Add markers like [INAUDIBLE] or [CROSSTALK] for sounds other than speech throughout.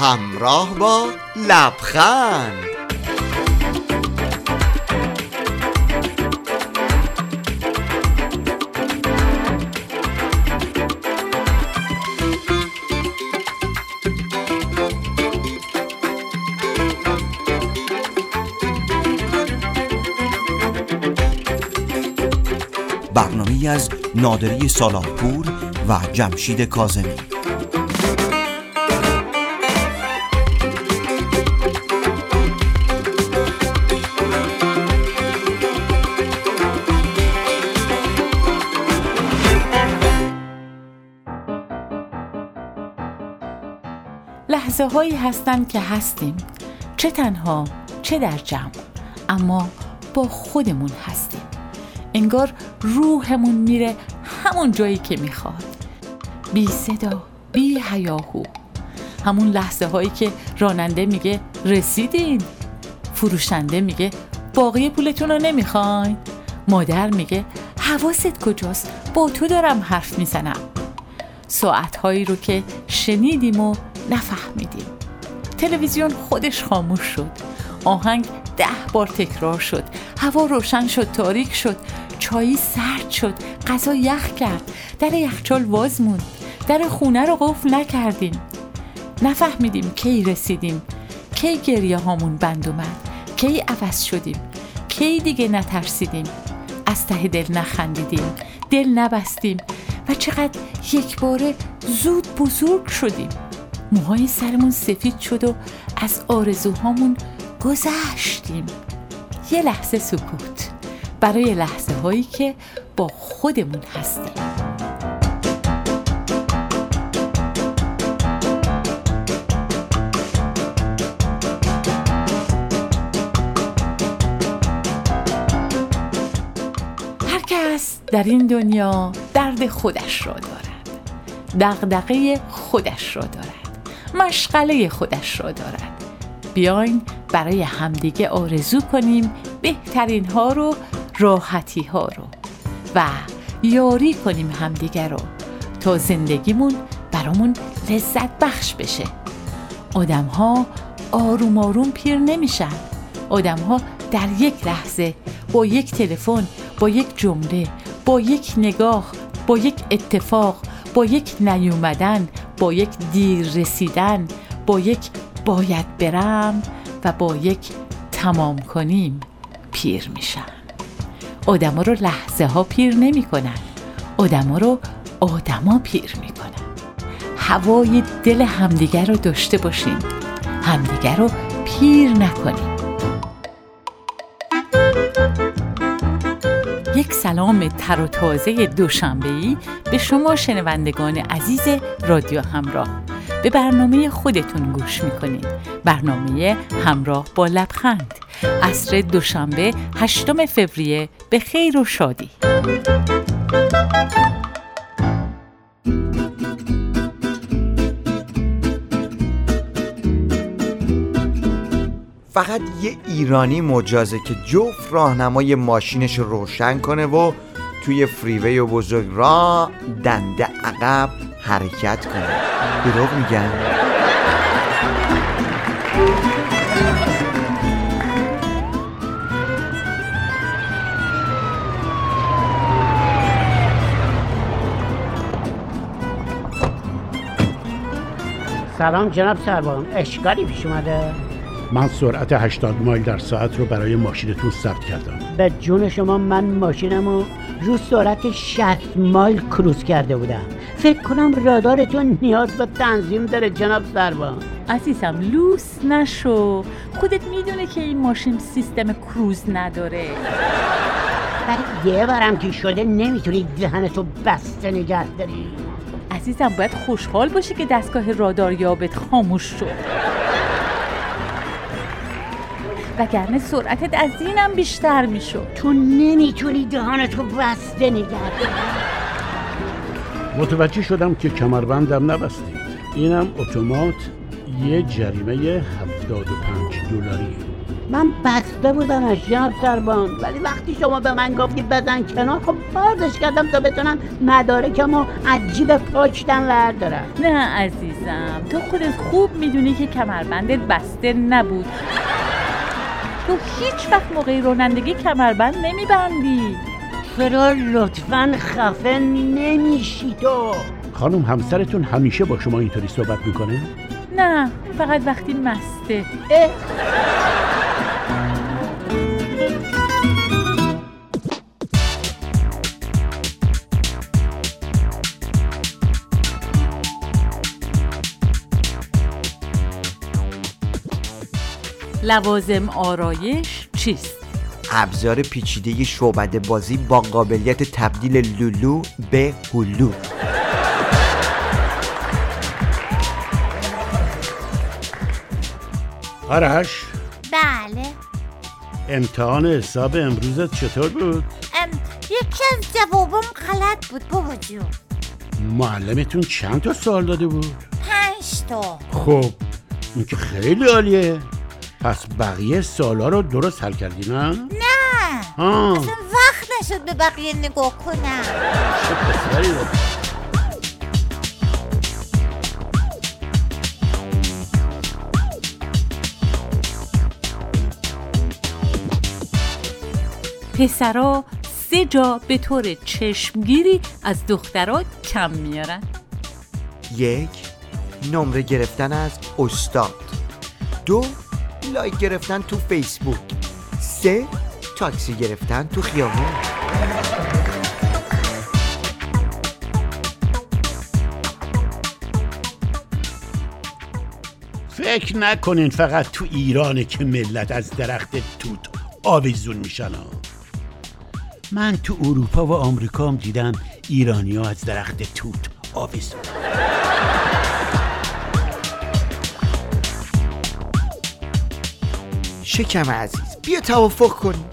همراه با لبخند. برنامه از نادری سالاپور و جمشید کازمی لحظه هایی هستند که هستیم. چه تنها چه در جمع اما با خودمون هستیم. انگار روحمون میره همون جایی که می‌خواد. بی صدا بی هیاهو همون لحظه هایی که راننده میگه رسیدین. فروشنده میگه باقی پولتون رو نمی‌خواین. مادر میگه حواست کجاست؟ با تو دارم حرف می‌زنم. ساعتهایی رو که شنیدیم و نفهمیدیم. تلویزیون خودش خاموش شد. آهنگ ده بار تکرار شد. هوا روشن شد تاریک شد. چایی سرد شد. غذا یخ کرد. در یخچال واز موند. در خونه رو قفل نکردیم. نفهمیدیم کی رسیدیم. کی گریه هامون بند اومد. کی عوض شدیم. کی دیگه نترسیدیم. از ته دل نخندیدیم. دل نبستیم. و چقدر یک باره زود بزرگ شدیم. موهای سرمون سفید شد و از آرزوهامون گذشتیم. یه لحظه سکوت برای لحظه هایی که با خودمون هستیم. هر در این دنیا درد خودش را دارد. دغدغه خودش را دارد. مشغله خودش را دارد. بیاین برای همدیگه آرزو کنیم بهترین ها رو راحتی ها رو و یاری کنیم همدیگه رو تا زندگیمون برامون لذت بخش بشه. آدم ها آروم آروم پیر نمیشن. آدم ها در یک لحظه با یک تلفن با یک جمله با یک نگاه با یک اتفاق با یک نیومدن با یک دیر رسیدن با یک باید برم و با یک تمام کنیم پیر میشن. آدما رو لحظه ها پیر نمی‌کنن آدما رو آدما پیر می‌کنن هوای دل همدیگر رو داشته باشیم همدیگر رو پیر نکنیم یک سلام تر و تازه دوشنبه‌ای به شما شنوندگان عزیز رادیو همراه به برنامه خودتون گوش می‌کنید. برنامه همراه با لبخند. عصر دوشنبه هشتم فوریه به خیر و شادی. فقط یه ایرانی مجازه که جفت راهنمای ماشینش رو روشن کنه و توی فریوی و بزرگ را دنده عقب حرکت کنه. دروغ میگن. سلام جناب سربان اشکالی پیش اومده؟ من سرعت 80 مایل در ساعت رو برای ماشینتون ثبت کردم. به جون شما من ماشینم رو رو سرعت 60 مایل کروز کرده بودم. فکر کنم رادارتون نیاز به تنظیم داره جناب سربان عزیزم لوس نشو. خودت می‌دونه که این ماشین سیستم کروز نداره. برای یه بارم که شده نمی‌تونی دهنتو بسته نگه داری. عزیزم باید خوشحال باشی که دستگاه رادار یابت خاموش شد. وگرنه سرعتت از اینم بیشتر می‌شد. تو نمی‌تونی دهانتو بسته نگه داری. متوجه شدم که کمربندم نبستید اینم اتومات یه جریمه 75 دلاری. من بسته بودمش جناب سربان ولی وقتی شما به من گفتید بزن کنار خب بازش کردم تا بتونم مدارکم و عجیب پاچتن وردارم. نه عزیزم تو خودت خوب می‌دونی که کمربندت بسته نبود. تو هیچ وقت موقع رانندگی کمربند نمیبندی. چرا لطفا خفه نمیشی تو. خانم همسرتون همیشه با شما اینطوری صحبت می‌کنه؟ نه فقط وقتی مسته. اه، لوازم آرایش چیست؟ ابزار پیچیده شعبده بازی با قابلیت تبدیل لولو به هلو آرش بله امتحان حساب امروزت چطور بود؟ ام، یکی از جوابم غلط بود بابا جون معلمتون چند تا سوال داده بود؟ پنج تا خب این که خیلی عالیه پس بقیه سوالا رو درست حل کردی نه؟ نه. آه. اصلا وقت نشد به بقیه نگاه کنم. چه پسری رو. پسرا سه جا به طور چشمگیری از دخترها کم میارن. یک نمره گرفتن از استاد. دو لایک گرفتن تو فیسبوک. سه تاکسی گرفتن تو خیابون. فکر نکنین فقط تو ایرانه که ملت از درخت توت آویزون میشن. من تو اروپا و آمریکا هم دیدم ایرانی ها از درخت توت آویزون. شکم عزیز. بیا توافق کنیم.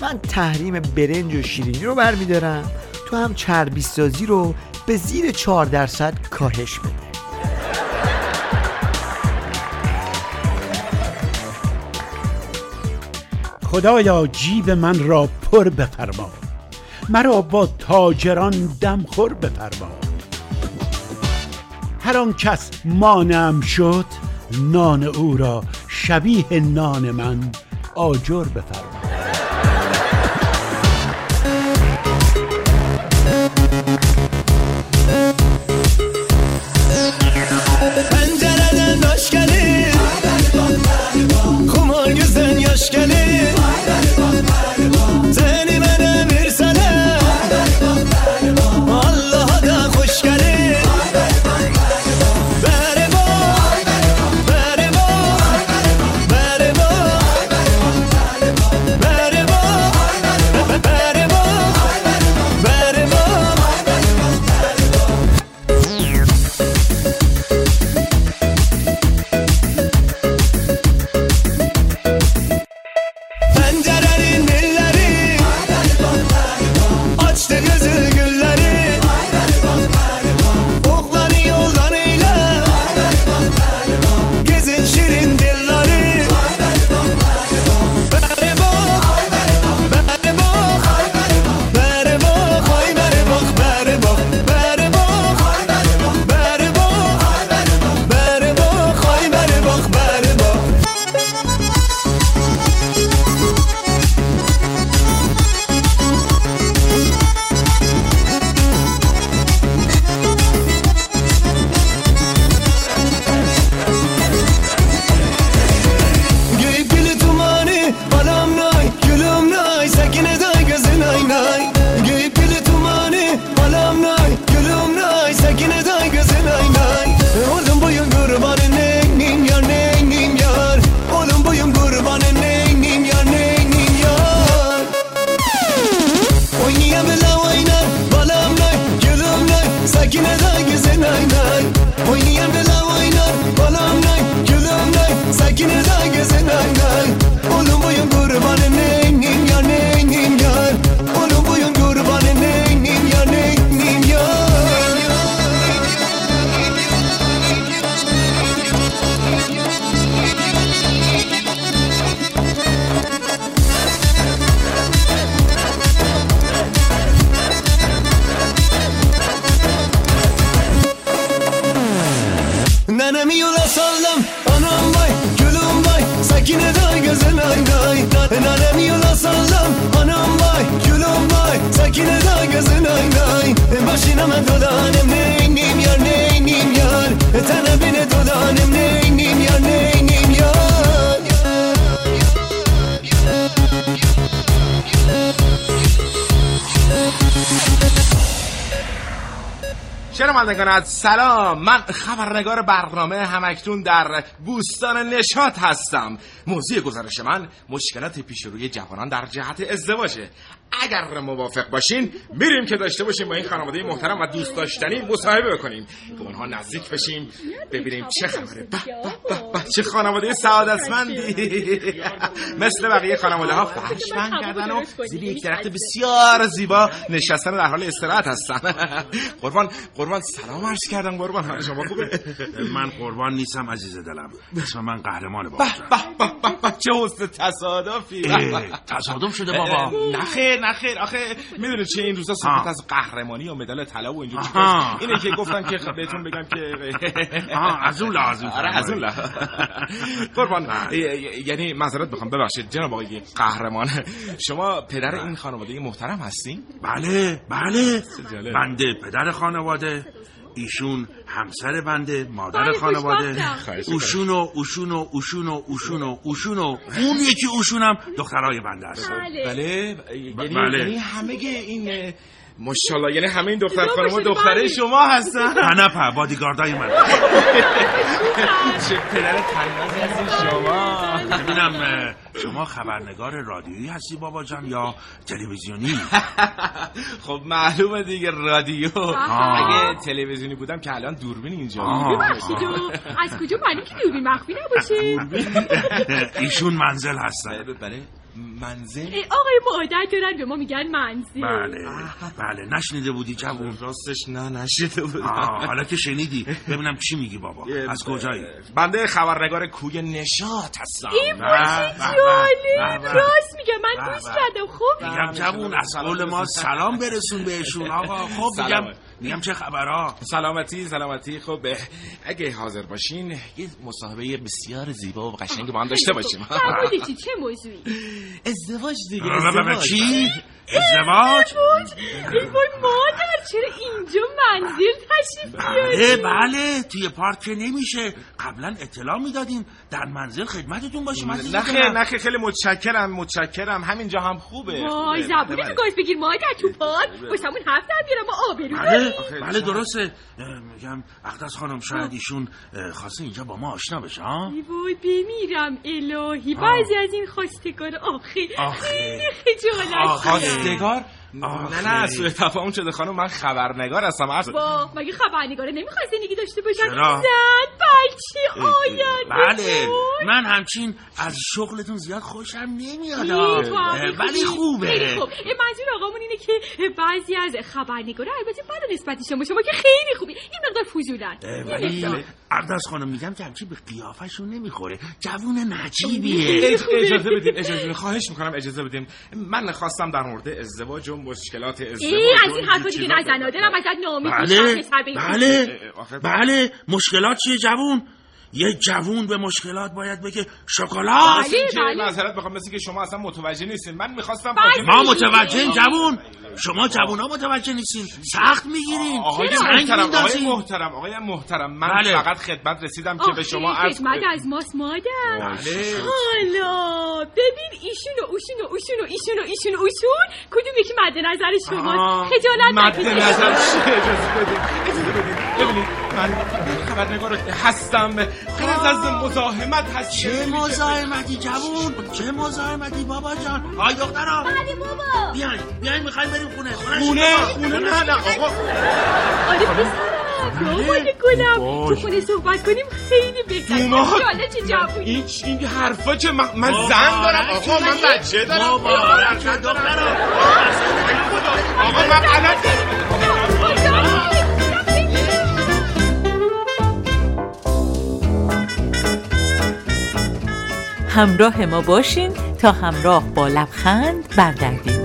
من تحریم برنج و شیرینی رو برمیدارم. تو هم چربی سازی رو به زیر 4 درصد کاهش بده. خدایا جیب من را پر بفرما. مرا با تاجران دمخور بفرما. هر آن کس مانم شد نان او را شبیه نان من آجر بفرما شنوندگان سلام. من خبرنگار برنامه همکتون در بوستان نشاط هستم. موضوع گزارش من مشکلات پیش روی جوانان در جهت ازدواجه. اگر موافق باشین میریم که داشته باشیم با این خانواده محترم و دوست داشتنی مصاحبه بکنیم. به اونها نزدیک بشیم ببینیم چه خبره. به به به به چه خانواده سعادتمندی. [LAUGHS] مثل بقیه خانواده ها فرش پهن کردن و زیر یک درخت بسیار زیبا نشستن در حال استراحت هستن. [LAUGHS] قربان قربان سلام عرض کردم قربان. حال شما خوبه؟ [LAUGHS] من قربان نیستم عزیز دلم. اسم من قهرمان بابا به به به به چه حسن تصادفی. تصادف شده بابا. نه خیر. نه خیر آخه می‌دونی چه این روزا صحبت. از قهرمانی و مدال طلا و اینجور. چیزا اینه که گفتم که خب بهتون بگم که [LAUGHS] از اون لحاظ آره از اون [LAUGHS] قربان. ی- یعنی معذرت بخوام ببخشید جناب آقای قهرمان. [LAUGHS] شما پدر این خانواده محترم هستین؟ بله بله. بنده پدر خانواده. ایشون همسر بنده مادر خانواده. اوشون و اوشون و اوشون و اوشون و اوشون و اون یکی اوشونم دخترای بنده هستن بله. بله. یعنی بله. یعنی همه این ماشاءالله یعنی همه این دختر خانم دختره. شما هستن. پنپه بادیگاردای من. چه پدر تنازی هستین شما. ببینم شما خبرنگار رادیویی هستی بابا جان یا تلویزیونی؟ خب معلومه دیگه رادیو. آه. اگه تلویزیونی بودم که الان دوربین اینجا. آه. ببخشید از کجا معلوم که دوربین مخفی نباشه؟ ایشون منزل هستن. بله بله منزل؟ آقای معادت دارن به ما میگن منزل. بله بله. نشنیده بودی جوون؟ راستش نه نشیده بود آه، حالا که شنیدی. ببینم چی میگی بابا. از کجایی؟ بنده خبرنگار کوی نشاط هستم. این جالب. راست میگه من گوش به. کردم. خب. میگم جوون از قول ما سلام برسون بهشون آقا. خب میگم. میگم چه خبرها؟ سلامتی سلامتی. خب اگه حاضر باشین یه مصاحبه بسیار زیبا و قشنگ با هم داشته باشیم. [LAUGHS] چه موضوعی؟ ازدواج دیگه ازدواج. چی؟ ازدواج؟ ای وای مادر چرا اینجا منزل تشریف بله بیاری؟ بله توی پارک که نمیشه. قبلا اطلاع می‌دادیم. در منزل خدمتتون باشیم دلم. نخیر خیلی متشکرم متشکرم. همینجا هم خوبه. وای خوبه. زبونتو بله. گاز بگیر مادر تو پاد واسمون هفت در بیارم ما آبرو بله بله درسته. میگم اقدس خانم شاید ایشون اه، خواسته اینجا با ما آشنا بشه ها؟ ای وای بمیرم الهی. بعضی از این خواستگار آخه. خیلی خجالت آخه. نه نه سوء تفاهم شده خانم من خبرنگار هستم عرض با مگه خبرنگاره نمی‌خوای زندگی داشته باشن چرا؟ زن بچه آینده بله. من همچین از شغلتون زیاد خوشم نمیاد ولی خیلی خوبه خوب. اه، منظور آقامون اینه که بعضی از خبرنگاره البته بلا نسبتی شما شما که خیلی خوبی. این مقدار فضولن. ولی. اقدس خانم میگم که همچین به قیافشون نمی‌خوره. جوون نجیبیه. اج- اجازه بدین اجازه خواهش می‌کنم اجازه بدین. من خواستم در مورد ازدواج و مشکلات ازدواج ای از این حرفا دیگه چیزا- نزن. دارم. ازت نامید بله بله بله. مشکلات چیه جوون؟ یه جوون به مشکلات باید بگه شکلات بله، بله. معذرت بخوام مثل که شما اصلا متوجه نیستین من می‌خواستم بله. ما متوجهیم جوون شما جوونا متوجه نیستین سخت می‌گیرین آقای محترم آقای. محترم آقای محترم من بله. فقط خدمت رسیدم که به شما عرض خدمت از ماست مادر. حالا ببین ایشون و اوشون و اوشون و ایشون و ایشون و اوشون کدوم یکی مد نظر شما خجالت مد. نظر؟ اجازه بدین ببینید من خبرنگار هستم. غرض از مزاحمت هست. چه مزاحمتی جوون؟ چه مزاحمتی بابا جان؟ آی دخترا. بله بابا؟ بیاین بیاین می‌خوایم بریم خونه. خونه خونه نه نه آقا. آره پسرم مامان گلم تو خونه صحبت کنیم خیلی بهتره. حالا چه جوونی. این این حرفا چه من, زن دارم آقا من بچه دارم. دخترا. همراه ما باشین تا همراه با لبخند برگردیم.